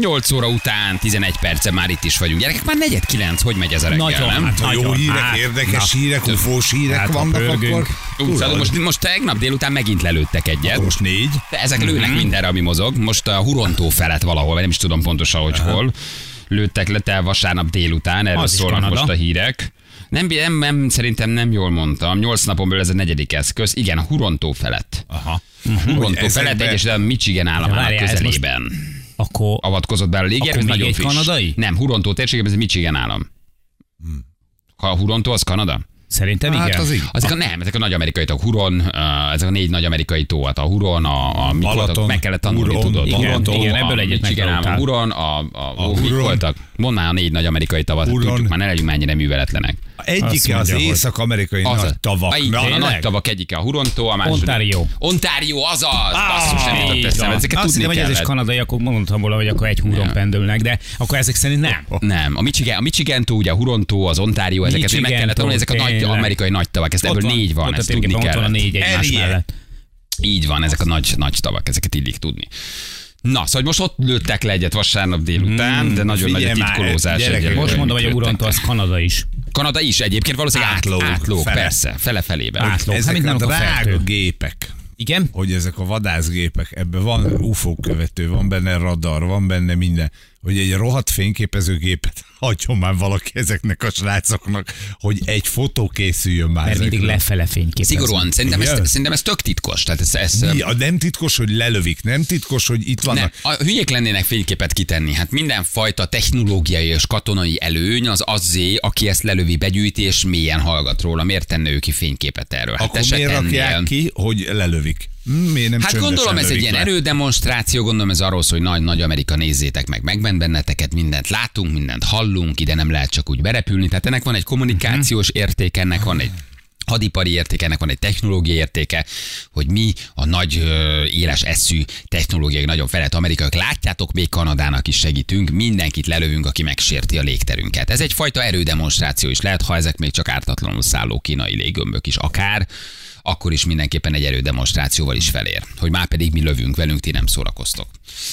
8 óra után 11 perce már itt is vagyunk. Gyerekek, már negyed kilenc, hogy megy ez a reggel, Nagyon, nem? hát Ha jó Nagyon, hírek, hát, érdekes na. hírek, ufós hírek Hát, vannak, akkor... Szóval most, most tegnap délután megint lelőttek egyet. Akkor most négy. De ezek lőnek mindenre, ami mozog. Most a Hurontó felett valahol, vagy nem is tudom pontosan, hogy hol. Lőttek le te vasárnap délután, erről szólnak most a hírek. Nem, nem, nem, szerintem nem jól mondtam. Nyolc napon belül ez a negyedik eszköz. Igen, a Hurontó felett. Aha. Hurontó felett egyesült a Michigan államának ez most- közelében. Akkor Avatkozott be a légierő, ez nagyon egy friss. kanadai? Nem, Hurontó térségében ez Michigan állam. Ha a Hurontó, az Kanada? Szerintem Hát igen. az így. Ezek a, nem, ezek a nagy amerikai tók. Huron, uh, ezek a négy nagy amerikai tó, hát a Huron, a, a Balaton, voltak, meg kellett tanulni, Huron, tudod. igen, Hurontó, igen, ebből a egyet Michigan állam, a. Huron, a, a, a, mik Huron. voltak. Mondd már a négy nagy amerikai tavat, Huron. tudjuk, már ne legyünk már ennyire műveletlenek. Egyike az észak-amerikai Az, nagy tavak. a, a, a nagy tavak egyike a Hurontó, a második. Ontario. Ontario, azaz! Basszus, nem jutott eszembe, ezeket Azt tudni hittem, hogy ez is kanadai, akkor mondtam volna, hogy akkor egy húron Nem. pendülnek, de akkor ezek szerint nem. Nem, a Michigan, a Michigan tó, ugye a Hurontó, az Ontario, ezeket meg kellett tanulni, ezek a tó, nagy tényleg. amerikai nagy tavak, ezt Ott ebből van- négy van, ezt tudni térképen Ott van a négy egymás mellett. Így van, ezek a nagy, nagy tavak, ezeket illik tudni. Na, szóval most ott lőttek le egyet vasárnap délután, de nagyon nagy a titkolózás. gyerekek, Most mondom, hogy a mit Urantó lőttek. az Kanada is. Kanada is egyébként valószínűleg átlók, Átlók, átlók fele. persze, fele-felében. Átlók. Hát, Ezek mint a drága gépek, Igen? hogy ezek a vadászgépek, ebben van UFO követő, van benne radar, van benne minden, hogy egy rohadt fényképezőgépet hagyjon már valaki ezeknek a srácoknak, hogy egy fotó készüljön már Mert mindig ezekről. lefele fényképez. Szigorúan, szerintem ez, szerintem ez tök titkos. Tehát ez, ez, Mi? A nem titkos, hogy lelövik, nem titkos, hogy itt nem, vannak. a hülyék lennének fényképet kitenni. Hát mindenfajta technológiai és katonai előny az azzé, aki ezt lelövi, begyűjti és mélyen hallgat róla. Miért tenne ő ki fényképet erről? Hát Akkor miért rakják ki, hogy lelövik? Miért nem Hát gondolom ez egy ilyen le? erődemonstráció, gondolom ez arról szól, hogy nagy-nagy Amerika nézzétek meg, megment benneteket, mindent látunk, mindent hallunk, ide nem lehet csak úgy berepülni. Tehát ennek van egy kommunikációs érték, ennek van egy hadipari értéke, ennek van egy technológiai értéke, hogy mi a nagy ö, éles eszű technológiai nagyon felett amerikaiak látjátok, még Kanadának is segítünk, mindenkit lelövünk, aki megsérti a légterünket. Ez egyfajta erődemonstráció is lehet, ha ezek még csak ártatlanul szálló kínai léggömbök is akár, akkor is mindenképpen egy erődemonstrációval is felér. Hogy már pedig mi lövünk velünk, ti nem szórakoztok.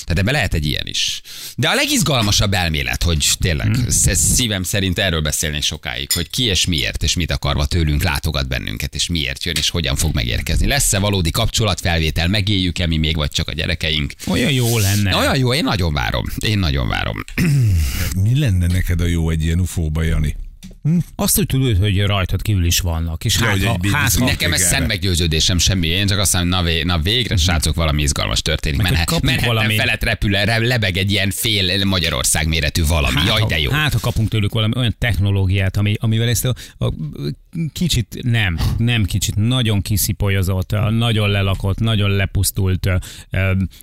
Tehát ebbe lehet egy ilyen is. De a legizgalmasabb elmélet, hogy tényleg Hmm. ez szívem szerint erről beszélni sokáig, hogy ki és miért, és mit akarva tőlünk látogat bennünket, és miért jön, és hogyan fog megérkezni. Lesz-e valódi kapcsolatfelvétel, megéljük-e mi még, vagy csak a gyerekeink? Olyan jó lenne. Olyan jó, én nagyon várom. Én nagyon várom. Mi lenne neked a jó egy ilyen ufóba, Jani? Azt, hogy tudod, hogy rajtad kívül is vannak. És hát, ha, hát, ha, Nekem ez szemmeggyőződésem semmi. Én csak azt mondom, na, vé, na végre, srácok, valami izgalmas történik. Meg, Menhe, kapunk menhetem valami- felett repül, re- lebeg egy ilyen fél Magyarország méretű valami. Jaj, de jó. Hát, ha kapunk tőlük valami olyan technológiát, ami, amivel ezt a, a kicsit nem, nem kicsit, nagyon kiszipolyozott, nagyon lelakott, nagyon lepusztult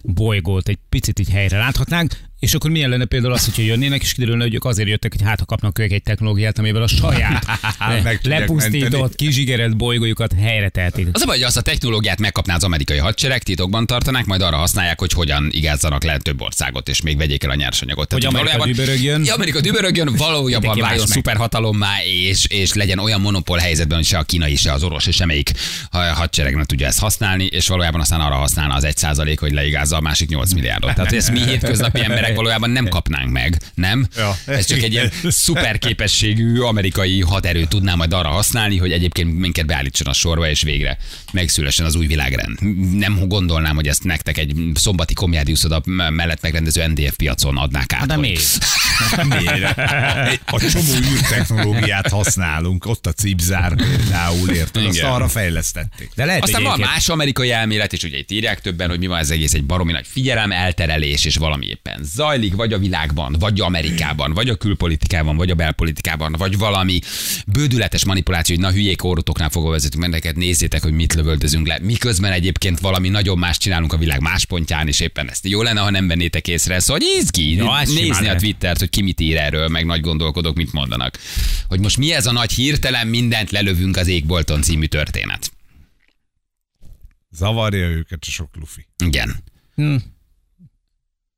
bolygót egy picit így helyre láthatnánk, és akkor milyen lenne például az, hogyha jönnének, és kiderülne, hogy ők azért jöttek, hogy hát ha kapnak ők egy technológiát, amivel a saját lepusztított, menteni. kizsigerelt bolygójukat helyre tehetik. Az a baj, hogy azt a technológiát megkapná az amerikai hadsereg, titokban tartanák, majd arra használják, hogy hogyan igázzanak le több országot, és még vegyék el a nyersanyagot. Hogy Tehát Amerika valójában- dübörögjön. Ja, Amerika dübörögjön, valójában váljon szuperhatalommá, és, és legyen olyan monopól helyzetben, hogy se a kínai, se az orosz, és semmelyik ha- hadsereg nem tudja ezt használni, és valójában aztán arra használna az egy százalék, hogy leigázza a másik 8 milliárdot. Tehát ezt mi hétköznapi emberek valójában nem kapnánk meg, nem? Ja. Ez csak egy ilyen szuper képességű amerikai haderő tudná majd arra használni, hogy egyébként minket beállítson a sorba, és végre megszülessen az új világrend. Nem gondolnám, hogy ezt nektek egy szombati komjádiuszoda mellett megrendező NDF piacon adnák át. De miért? Miért? A csomó űrtechnológiát használunk, ott a cipzár például, érted? Azt arra fejlesztették. De lehet, Aztán van más amerikai elmélet, és ugye itt írják többen, hogy mi van ez egész egy baromi nagy figyelem, elterelés, és valami éppen zajlik, vagy a világban, vagy Amerikában, vagy a külpolitikában, vagy a belpolitikában, vagy valami bődületes manipuláció, hogy na hülyék orrotoknál fogva vezetünk benneket, nézzétek, hogy mit lövöldözünk le. Miközben egyébként valami nagyon más csinálunk a világ más pontján, és éppen ezt jó lenne, ha nem vennétek észre. Szóval hogy izgi, Ja, nézni a. Twittert, hogy ki mit ír erről, meg nagy gondolkodók mit mondanak. Hogy most mi ez a nagy hirtelen mindent lelövünk az égbolton című történet. Zavarja őket a sok lufi. Igen. Hm.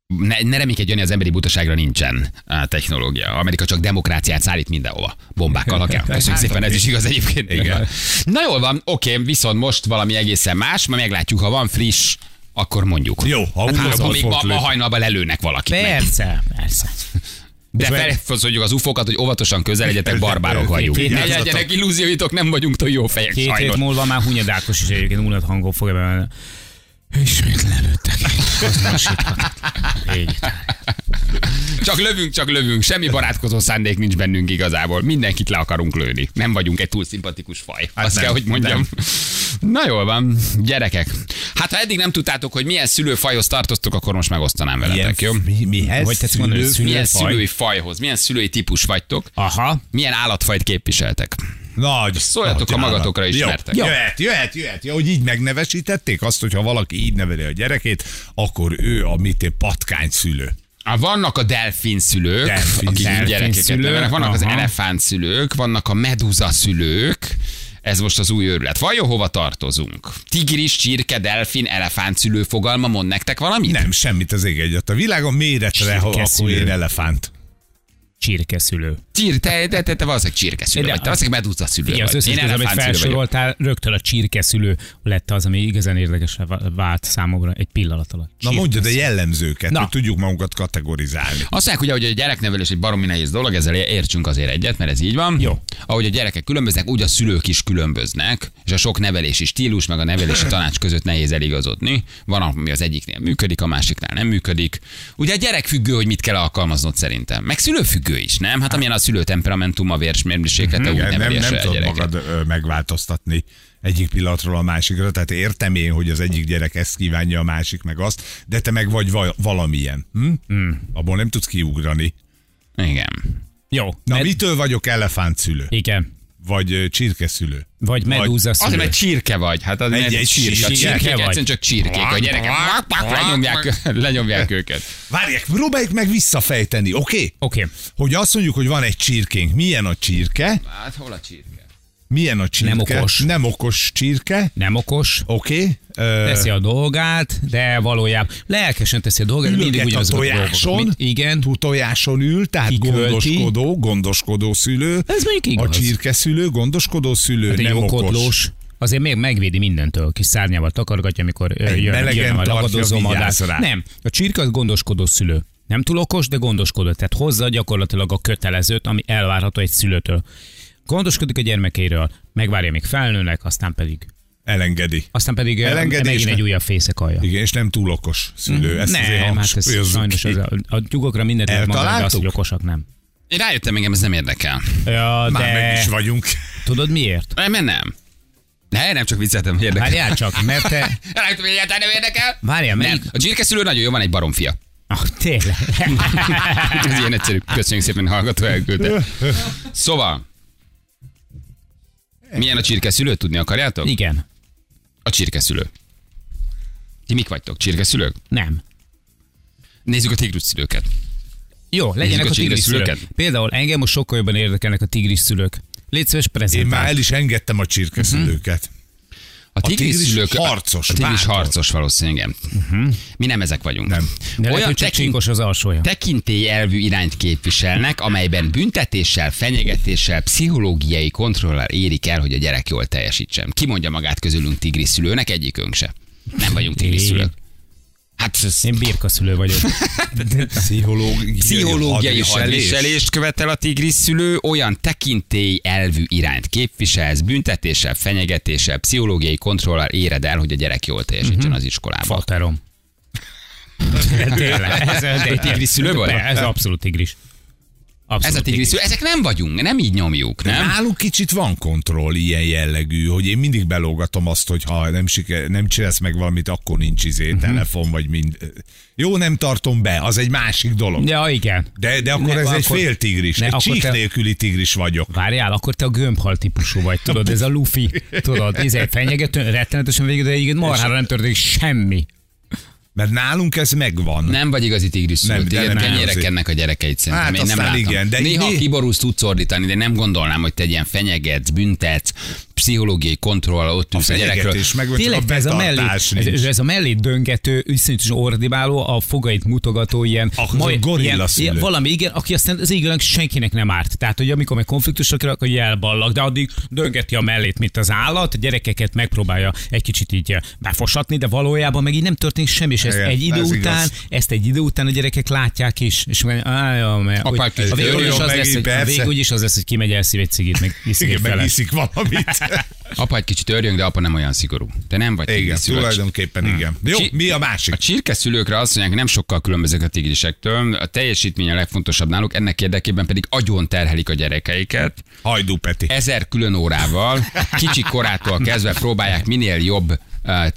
Ne, ne reménykedj, az emberi butaságra nincsen á, technológia. Amerika csak demokráciát szállít mindenhova. Bombákkal akár. Köszönjük szépen, ez is igaz egyébként. Igen. Na jól van, oké, viszont most valami egészen más, majd meglátjuk, ha van friss, akkor mondjuk. Jó, ha hát, még ma, ma hajnalban lelőnek valakit. meg. Persze, persze. De felfoszoljuk az ufókat, hogy óvatosan közeledjetek, barbárok vagyunk. Ne legyenek illúzióitok, nem vagyunk túl jó fejek, Két hét múlva már Hunyadákos is egyébként unat hangon fogja. Ismét lelőttek. Az lassíthatatlan. Így. Csak lövünk, csak lövünk. Semmi barátkozó szándék nincs bennünk igazából. Mindenkit le akarunk lőni. Nem vagyunk egy túl szimpatikus faj. Hát Azt nem, kell, hogy mondjam. Na jól van, gyerekek. Hát ha eddig nem tudtátok, hogy milyen szülőfajhoz tartoztok, akkor most megosztanám veletek, jó? Mi, mihez? Hogy tetszik mondani, hogy Milyen szülői fajhoz, milyen szülői típus vagytok, Aha. milyen állatfajt képviseltek. Nagy. Szóljatok, ha magatokra ismertek. Jó. Jöhet, jöhet, jöhet. Ja, hogy így megnevesítették azt, hogy ha valaki így neveli a gyerekét, akkor ő a mit patkány szülő. Á, Vannak a delfin szülők, Delfin akik szülők. gyerekeket szülők, nevelnek, vannak az aha. elefánt szülők, vannak a meduza szülők, ez most az új őrület. Vajon hova tartozunk? Tigris, csirke, delfin, elefánt szülő fogalma mond nektek valamit? Nem, semmit az ég egyet. A világon méretre, ha akkor én elefánt. Csirkeszülő. Csir, te, te, te, te valószínűleg csirkeszülő De vagy, te valószínűleg meduza szülő Igen, az vagy. összes Én közül, amit szülő felsoroltál, rögtön a csirkeszülő lett az, ami igazán érdekesre vált számomra egy pillanat alatt. Na mondja, de jellemzőket, Na. hogy tudjuk magunkat kategorizálni. Azt mondják, ugye, hogy a gyereknevelés egy baromi nehéz dolog, ezzel értsünk azért egyet, mert ez így van. Jó. Ahogy a gyerekek különböznek, úgy a szülők is különböznek, és a sok nevelési stílus, meg a nevelési tanács között nehéz eligazodni. Van, ami az egyiknél működik, a másiknál nem működik. Ugye a gyerek függő, hogy mit kell alkalmaznod szerintem. Meg is, nem? Hát amilyen a szülő temperamentum, a vérsmérséklete, úgy Igen, nem, nem saját tudod magad megváltoztatni egyik pillanatról a másikra, tehát értem én, hogy az egyik gyerek ezt kívánja, a másik meg azt, de te meg vagy val- valamilyen. Hm? Hmm. Abból nem tudsz kiugrani. Igen. Jó. Na, Med- mitől vagyok elefántszülő? Igen. Vagy csirkeszülő? Vagy medúza Azért, szülő. mert csirke vagy. Hát az Egy- egy, csirke. Csirke csirkék vagy. egyszerűen csak csirkék. A gyerekek lenyomják, lenyomják őket. Várják, próbáljuk meg visszafejteni, oké? Okay? Oké. Hogy azt mondjuk, hogy van egy csirkénk. Milyen a csirke? Hát hol a csirke? Milyen a csirke? Nem okos. Nem okos csirke. Nem okos. Oké. Okay. Teszi a dolgát, de valójában lelkesen teszi a dolgát, de mindig a ugyanazok a tojáson, Mint- Igen. Tú- tojáson ül, tehát Kikölti. gondoskodó, gondoskodó szülő. Ez mondjuk igaz. A csirke szülő, gondoskodó szülő, Hát nem okos. jókodlós. Azért még megvédi mindentől, kis szárnyával takargatja, amikor Egy jön, jön a ragadozó madár. Nem, a csirke az gondoskodó szülő. Nem túl okos, de gondoskodó. Tehát hozza gyakorlatilag a kötelezőt, ami elvárható egy szülőtől. Gondoskodik a gyermekeiről, megvárja, még felnőnek, aztán pedig Elengedi. aztán pedig ö, Elengedi, és megint ne- egy újabb fészek Igen, és nem túl okos szülő. Ezt azért Nem, hát ez sajnos az a, a tyúkokra mindent lehet mondani, de az, Eltaláltuk? hogy okosak nem. Én rájöttem, engem ez nem érdekel. Ja, Már meg de is vagyunk. tudod miért? Nem, mert nem. De nem csak vicceltem, érdekel. Várjál csak, mert te... Rájöttem, hogy egyáltalán nem érdekel. Várjál, Nem, melyik... a csirkeszülő nagyon jó, van egy baromfia. Ah, tényleg. Ez ilyen egyszerű. Köszönjük szépen, hallgató elküldte. Szóval, milyen a csirkeszülő, tudni akarjátok? Igen. A csirkeszülő. Ti mik vagytok? Csirkeszülők? Nem. Nézzük a tigrusszülőket. Jó, legyenek a a tigris szülők. Például engem most sokkal jobban érdekelnek a tigris szülők. Légy szíves, Én prezentálj. már el is engedtem a csirkeszülőket. A tigris, tigris szülők, harcos, A tigris bátor. harcos valószínűleg. Uh-huh. Mi nem ezek vagyunk. Nem. De Olyan tekint, az alsója. tekintélyelvű irányt képviselnek, amelyben büntetéssel, fenyegetéssel, pszichológiai kontrollal érik el, hogy a gyerek jól teljesítsen. Ki mondja magát közülünk tigris szülőnek? Egyikünk se. Nem vagyunk tigris szülők. Hát ez Én birkaszülő vagyok. Pszichológiai, pszichológiai hadviselést követel a tigris szülő, olyan tekintély elvű irányt képviselsz, büntetéssel, fenyegetéssel, pszichológiai kontrollal éred el, hogy a gyerek jól teljesítsen az iskolában. Faterom. Tényleg. Ez, ez, Egy tigris szülő? De, Ez abszolút tigris. Abszolút Ez a tigris szülő, ezek nem vagyunk, nem így nyomjuk, nem? Náluk kicsit van kontroll ilyen jellegű, hogy én mindig belógatom azt, hogy ha nem, siker, nem csinálsz meg valamit, akkor nincs izé, Mhm. telefon vagy mind. Jó, nem tartom be, az egy másik dolog. Ja, igen. De, de akkor Ne, ez egy akkor- fél tigris, ne, egy akkor csík te- nélküli tigris vagyok. Várjál, akkor te a gömbhal típusú vagy, tudod, ez a lufi, tudod, ez egy fenyegető, rettenetesen végig, de egyébként marhára nem történik semmi. Mert nálunk ez megvan. Nem vagy igazi tigris szülő. Nem, de Téged nem kenyére azért. kennek a gyerekeid szerintem. Hát Én nem látom. igen, de Néha né- kiborúsz tudsz ordítani, de nem gondolnám, hogy te egy ilyen fenyegetsz, büntetsz, pszichológiai kontroll ott A ülsz a gyerekről. fenyegetés meg, Tényleg, a ez a, mellé, ez, ez a mellé döngető, iszonyatosan ordibáló, a fogait mutogató ilyen, a gorilla ilyen, ilyen, valami, igen, aki aztán az égőleg senkinek nem árt. Tehát, hogy amikor meg konfliktusra kerül, akkor elballag, de addig döngeti a mellét, mint az állat, a gyerekeket megpróbálja egy kicsit így eh, befosatni, de valójában meg így nem történik semmi, és ezt Igen, egy idő ez után, igaz. ezt egy idő után a gyerekek látják is, és meg, áj, jó, mert, Apák hogy, kicsit a végül is az meg lesz, hogy, a is kimegy elszív egy cigit, meg iszik felet. megiszik valamit. Apa egy kicsit örjön, de apa nem olyan szigorú. Te nem vagy Igen, tigriszülő. tulajdonképpen igen. Jó, Csi- mi a másik? A csirkeszülőkre azt mondják, nem sokkal különbözők a tigrisektől, a teljesítmény a legfontosabb náluk, ennek érdekében pedig agyon terhelik a gyerekeiket. Hajdú Peti. Ezer külön órával, kicsi korától kezdve próbálják minél jobb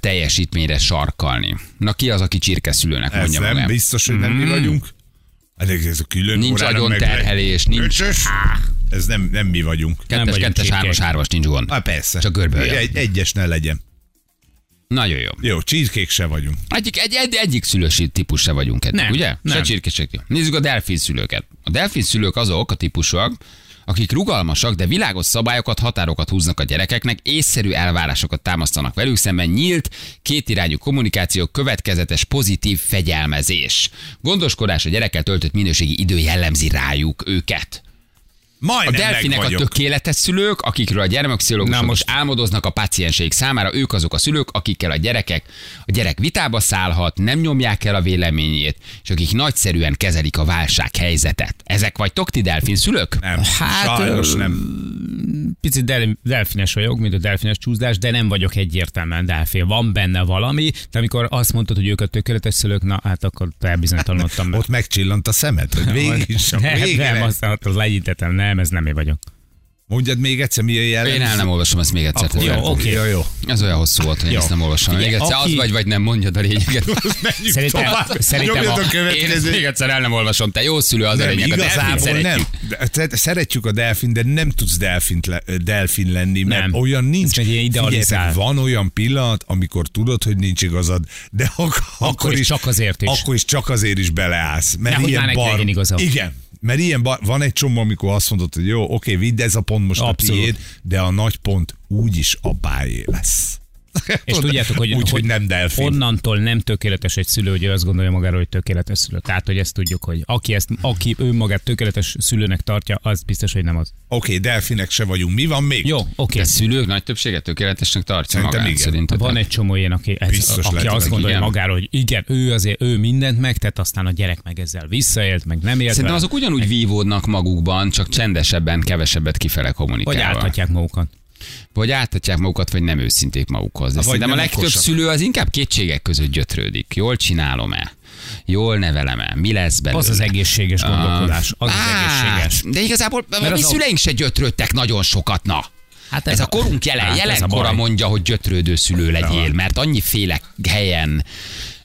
teljesítményre sarkalni. Na ki az, aki csirkeszülőnek Ez mondja nem magát? biztos, hogy nem mi vagyunk. Elég ez a külön Nincs agyon meg- terhelés, nincs- Öcsös. Ez nem, nem mi vagyunk. Nem Kettes, vagyunk kettes, hármas, hármas, nincs gond. Hát persze. Csak görböljön. Egy, egyes ne legyen. Nagyon jó. Jó, csirkék se vagyunk. Egyik, egy, egy, egyik szülősi típus se vagyunk eddig, Nem, ugye? nem. Se csirkések. Nézzük a delfin szülőket. A delfin szülők azok a típusok, akik rugalmasak, de világos szabályokat, határokat húznak a gyerekeknek, észszerű elvárásokat támasztanak velük szemben, nyílt, kétirányú kommunikáció, következetes, pozitív fegyelmezés. Gondoskodás a gyerekkel töltött minőségi idő jellemzi rájuk őket. A Majdnem delfinek meg a tökéletes szülők, akikről a gyermekpszichológusok most álmodoznak a pacienseik számára, ők azok a szülők, akikkel a gyerekek, a gyerek vitába szállhat, nem nyomják el a véleményét, és akik nagyszerűen kezelik a válsághelyzetet. Ezek vagytok ti delfin szülők? Nem, Hát, sajnos nem. picit del, delfines vagyok, mint a delfines csúszdás, de nem vagyok egyértelműen delfin. Van benne valami, de amikor azt mondtad, hogy ők a tökéletes szülők, na hát akkor elbizonytalanodtam. Ott megcsillant a szemed, hogy végig is. nem, végre. nem, azt, azt legyintettem, nem, ez nem én vagyok. Mondjad még egyszer, mi a jellemző. Én el nem olvasom ezt még egyszer. Akkor jó, oké. Jó, jó. Ez olyan hosszú volt, hogy Jó. ezt nem olvasom. Még Figyelj, egyszer, aki- az vagy, vagy nem mondjad a lényeget. Menjünk Szerintem- tovább. szerintem a- a Én ezt következő. még egyszer el nem olvasom. Te jó szülő az a Nem, lényeg. a delfint igazából szeretjük. nem. Te- Szeretjük a delfin, de nem tudsz delfint le, delfin lenni, mert Nem. olyan nincs. Ez egy. Figyeljetek, van olyan pillanat, amikor tudod, hogy nincs igazad, de ak- akkor, is csak azért is. Akkor is csak azért is beleállsz. Mert Nehogy ilyen bar... Igen. Mert ilyen bar... van egy csomó, amikor azt mondod, hogy jó, oké, vidd ez a pont most Abszolút. a tiéd, de a nagy pont úgyis apáé lesz. És tudjátok, hogy, Úgy, hogy nem delfin. Onnantól nem tökéletes egy szülő, hogy ő azt gondolja magáról, hogy tökéletes szülő. Tehát, hogy ezt tudjuk, hogy aki, ezt, aki önmagát tökéletes szülőnek tartja, az biztos, hogy nem az. Oké, delfinek se vagyunk. Mi van még? Jó, oké. De szülők nagy többsége tökéletesnek tartja Szerintem magát. igen. Van egy csomó ilyen, aki, ez, Biztos aki lehet, azt gondolja igen. magáról, hogy igen, ő azért, ő mindent megtett, aztán a gyerek meg ezzel visszaélt, meg nem élt Szerintem azok ugyanúgy vívódnak magukban, csak csendesebben, kevesebbet kifele vagy kommunikálva. áthatják magukat. Vagy áthatják magukat, vagy nem őszinték magukhoz. De szerintem a legtöbb okosak. szülő az inkább kétségek között gyötrődik. Jól csinálom-e? Jól nevelem-e? Mi lesz belőle? Az az egészséges gondolkodás. Az az Hát, egészséges. De igazából a mi az a- szüleink se gyötrődtek nagyon sokat, na. Hát Ez a korunk jelen, hát ez jelenkora mondja, hogy gyötrődő szülő legyél, mert annyiféle helyen,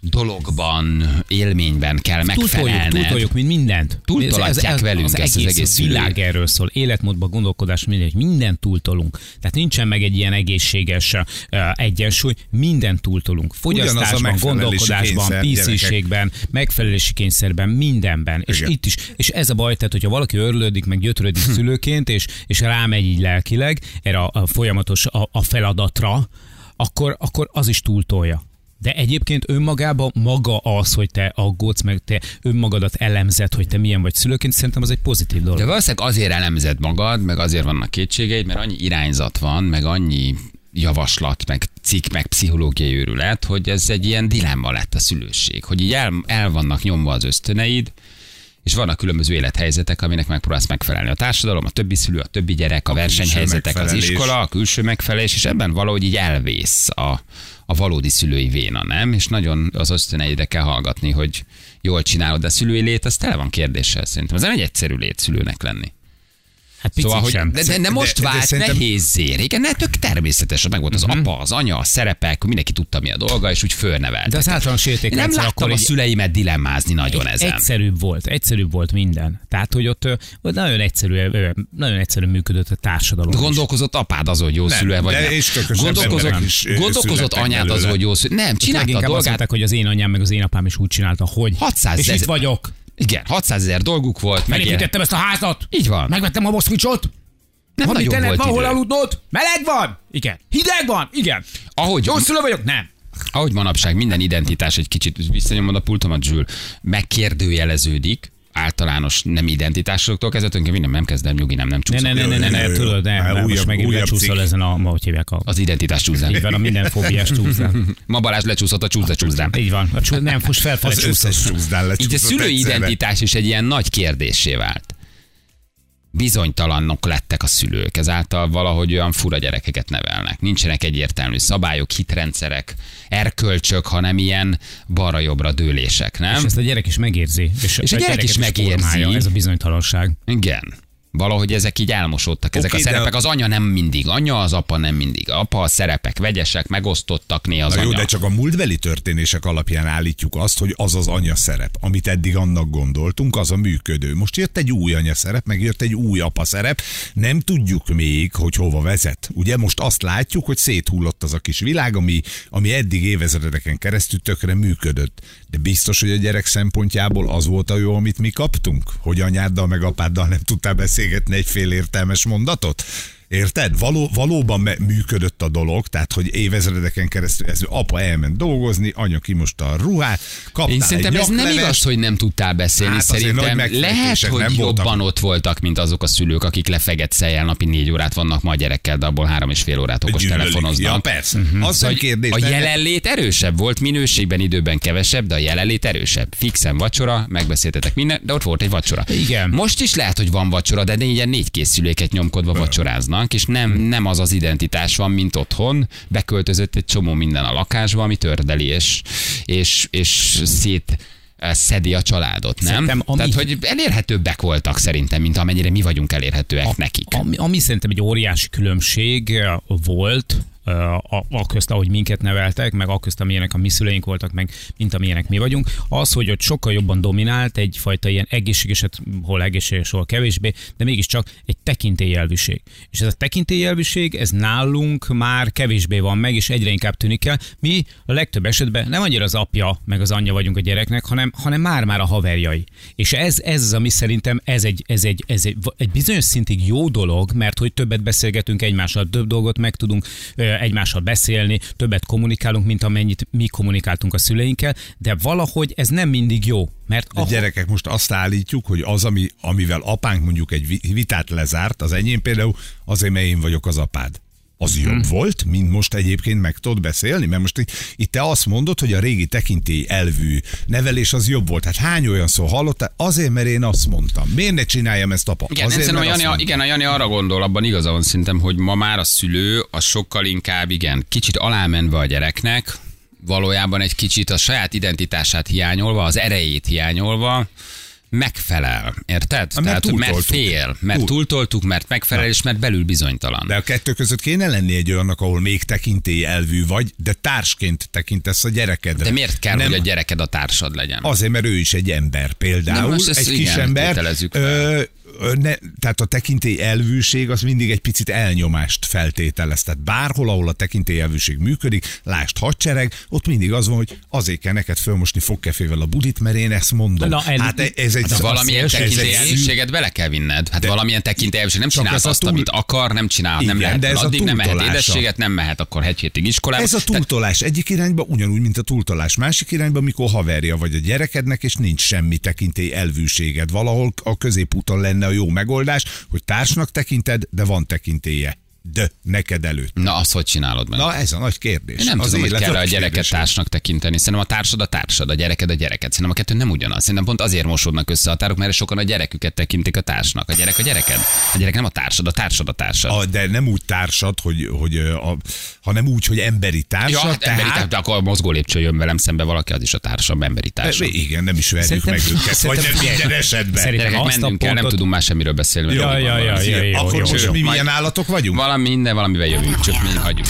dologban, élményben kell megfelelned. túltoljuk, mint mindent. Túltolatják Ez- ez- velünk az ezt az egész világ erről szól. Életmódban, gondolkodás, mindegy, mindent túltolunk. Tehát nincsen meg egy ilyen egészséges uh, egyensúly, mindent túltolunk. Fogyasztásban, gondolkodásban, kényszer, PC-ségben, megfelelési kényszerben, mindenben. És Igen. itt is. És ez a baj, tehát hogyha valaki örlődik, meg gyötrődik szülőként, és, és rámegy így lelkileg erre a, a folyamatos a, a feladatra, akkor, akkor az is túltolja. De egyébként önmagában maga az, hogy te aggódsz, meg te önmagadat elemzed, hogy te milyen vagy szülőként, szerintem az egy pozitív dolog. De valószínűleg azért elemzed magad, meg azért vannak kétségeid, mert annyi irányzat van, meg annyi javaslat, meg cikk, meg pszichológiai őrület, hogy ez egy ilyen dilemma lett a szülőség, hogy így el, el vannak nyomva az ösztöneid, és vannak különböző élethelyzetek, aminek megpróbálsz megfelelni. A társadalom, a többi szülő, a többi gyerek, a, A versenyhelyzetek, az iskola, a külső megfelelés, és ebben valahogy így elvész a, a valódi szülői véna, nem? És nagyon az ösztöneidre kell hallgatni, hogy jól csinálod, de a szülői lét az tele van kérdéssel szerintem. Az nem egy egyszerű lét szülőnek lenni. Hát Szóval, hogy sem. de, de, de most de vált szerintem- nehézzé. Régen ne tök természetes, hogy meg volt az apa, az anya, a szerepek, mindenki tudta mi a dolga, és úgy fölnevelt. De az általános Én nem láttam akkor a szüleimet dilemmázni nagyon ezen. Egyszerűbb volt, egyszerűbb volt minden. Tehát, hogy ott, ott nagyon egyszerű, nagyon egyszerű működött a társadalom. is. Gondolkozott apád az, hogy jó Nem, szülő vagy de nem. és Gondolkozott, is, gondolkozott anyád az, hogy jó szülő. Nem, csinálta a leginkább azt dolgát. mondták, hogy az én anyám meg az én apám is úgy csinálta, hogy 600 és itt vagyok. Igen, 600 ezer dolguk volt. Megél... Felépítettem ezt a házat. Így van. Megvettem a moszkvicsot. Nem Van nagyon volt van, hol aludnod? Meleg van? Igen. Hideg van? Igen. Ahogy, Jó szülő vagyok? Nem. ahogy manapság minden identitás egy kicsit, visszanyomod a pultomat, Zsül, megkérdőjeleződik, általános nem identitásoktól kezdve, tulajdonképpen minden nem kezdem, nyugi, nem, nem Ne, csúszom. ne, ne, ne, ne, ne, jó. tudod, nem, nem, most újabb- megint újabb lecsúszol ezen a, ma, hogy hívják a... Az identitás csúszám. Így van, a minden fóbiás csúszám. Ma Balázs lecsúszott a csúszda csúszdám. Így van, a csú, nem, most felfele Az összes csúszdán Így a szülői identitás is egy ilyen nagy kérdésé vált. Bizonytalanok lettek a szülők, ezáltal valahogy olyan fura gyerekeket nevelnek. Nincsenek egyértelmű szabályok, hitrendszerek, erkölcsök, hanem ilyen balra-jobbra dőlések, nem? És ezt a gyerek is megérzi. És, És a gyerek gyereket is megérzi. formálja, Ez a bizonytalanság. Igen. Valahogy ezek így elmosódtak, ezek Oké, a de- szerepek. Az anya nem mindig anya, az apa nem mindig apa, a szerepek vegyesek, megosztottak néha az Na jó, anya. de csak a múltbeli történések alapján állítjuk azt, hogy az az anya szerep, amit eddig annak gondoltunk, az a működő. Most jött egy új anya szerep, meg jött egy új apa szerep, nem tudjuk még, hogy hova vezet. Ugye most azt látjuk, hogy széthullott az a kis világ, ami, ami eddig évezredeken keresztül tökre működött. De biztos, hogy a gyerek szempontjából az volt a jó, amit mi kaptunk? Hogy anyáddal meg apáddal nem tudtál beszélgetni egy fél értelmes mondatot? Érted? Való, valóban me- működött a dolog, tehát hogy évezredeken keresztül ez apa elment dolgozni, anya kimosta a ruhát, kaptál Én szerintem egy ez nem igaz, hogy nem tudtál beszélni. Hát szerintem lehet, hogy nem voltak. jobban ott voltak, mint azok a szülők, akik lefegett szejjel napi négy órát vannak ma a gyerekkel, de abból három és fél órát okos gyűlölik. telefonoznak. Ja, persze. Uh-huh. Az nem Szóval kérdés. a jelenlét erősebb volt, minőségben, időben kevesebb, de a jelenlét erősebb. Fixen vacsora, megbeszéltetek minden, de ott volt egy vacsora. Igen. Most is lehet, hogy van vacsora, de négyen négy készüléket nyomkodva vacsoráznak, és nem, nem az az identitás van, mint otthon. Beköltözött egy csomó minden a lakásba, ami tördeli, és, és, és szét eh, szedi a családot, nem? Szerintem ami- Tehát, hogy elérhetőbbek voltak szerintem, mint amennyire mi vagyunk elérhetőek nekik. Ami, ami szerintem egy óriási különbség volt, a, a közt, ahogy minket neveltek, meg a közt, amilyenek a mi szüleink voltak, meg mint amilyenek mi vagyunk, az, hogy ott sokkal jobban dominált egyfajta ilyen egészséges, hát hol egészséges, hol kevésbé, de mégiscsak egy tekintélyelvűség. És ez a tekintélyelvűség, ez nálunk már kevésbé van meg, és egyre inkább tűnik el. Mi a legtöbb esetben nem annyira az apja, meg az anyja vagyunk a gyereknek, hanem, hanem már-már a haverjai. És ez, ez az, ami szerintem ez egy, ez egy, ez egy, egy bizonyos szintig jó dolog, mert hogy többet beszélgetünk egymással, több dolgot meg tudunk egymással beszélni, többet kommunikálunk, mint amennyit mi kommunikáltunk a szüleinkkel, de valahogy ez nem mindig jó. Mert De gyerekek, most azt állítjuk, hogy az, ami, amivel apánk mondjuk egy vi- vitát lezárt, az enyém például, azért, mert én vagyok az apád. Az Mhm. jobb volt, mint most egyébként meg tudod beszélni? Mert most itt, itt te azt mondod, hogy a régi tekintély elvű nevelés az jobb volt. Hát hány olyan szó hallottál? Azért, mert én azt mondtam. Miért ne csináljam ezt apa? Igen, Azért, nem, mert a Jani, mondtam. igen, a Jani arra gondol, abban igaza van szerintem, hogy ma már a szülő a sokkal inkább, igen, kicsit alámenve a gyereknek, valójában egy kicsit a saját identitását hiányolva, az erejét hiányolva, megfelel, érted? mert Tehát, mert fél, mert Túl- túltoltuk, mert megfelel, és mert belül bizonytalan. De a kettő között kéne lenni egy olyannak, ahol még tekintély elvű vagy, de társként tekintesz a gyerekedre. De miért kell, Nem- hogy a gyereked a társad legyen? Azért, mert ő is egy ember például. Egy kis ember. ö, ne, tehát a tekintély elvűség az mindig egy picit elnyomást feltételez. Tehát bárhol, ahol a tekintély elvűség működik, lásd hadsereg, ott mindig az van, hogy azért kell neked fölmosni fogkefével a budit, mert én ezt mondom. Na, el- hát ez egy De valamilyen tekintélyelvűséget bele kell vinned. Hát De- valamilyen tekintélyelvűség. Nem csinálsz azt, túl- amit akar, nem csinál, nem Igen, lehet de ez a addig, nem mehet édességet, nem mehet akkor egy hétig iskolába. Ez a túltolás egyik irányba, ugyanúgy, mint a túltolás másik irányba, amikor haverja vagy a gyerekednek, és nincs semmi tekintély elvűséged. Valahol a középúton lenne a jó megoldás, hogy társnak tekinted, de van tekintélye. De neked előtt. Na, azt hogy csinálod meg? Na ez a nagy kérdés. Én nem Az tudom, hogy kell a gyereket társnak tekinteni. Szerintem a társad a társad, a gyereked a gyereked. Szerintem a kettő nem ugyanaz. Szerintem pont azért mosódnak össze a határok, mert sokan a gyereküket tekintik a társnak. A gyerek a gyereked. A gyerek nem a társad, a társad a társad. A, de nem úgy társad, hogy, hogy a, hanem úgy, hogy emberi társad. Ja, hát emberi, tehát, tehát akkor a mozgó lépcső jön velem szembe valaki, az is a társam, emberi társam. igen, nem is verjük Szerintem- meg őket. Vagy nem minden esetben. Szerintem Gyerekek, azt a mennünk kell, nem tudunk már semmiről beszélni. Ja, ja, ja, ja, Akkor most mi milyen állatok vagyunk? Valami minden, valamivel jövünk, csak mi hagyjuk.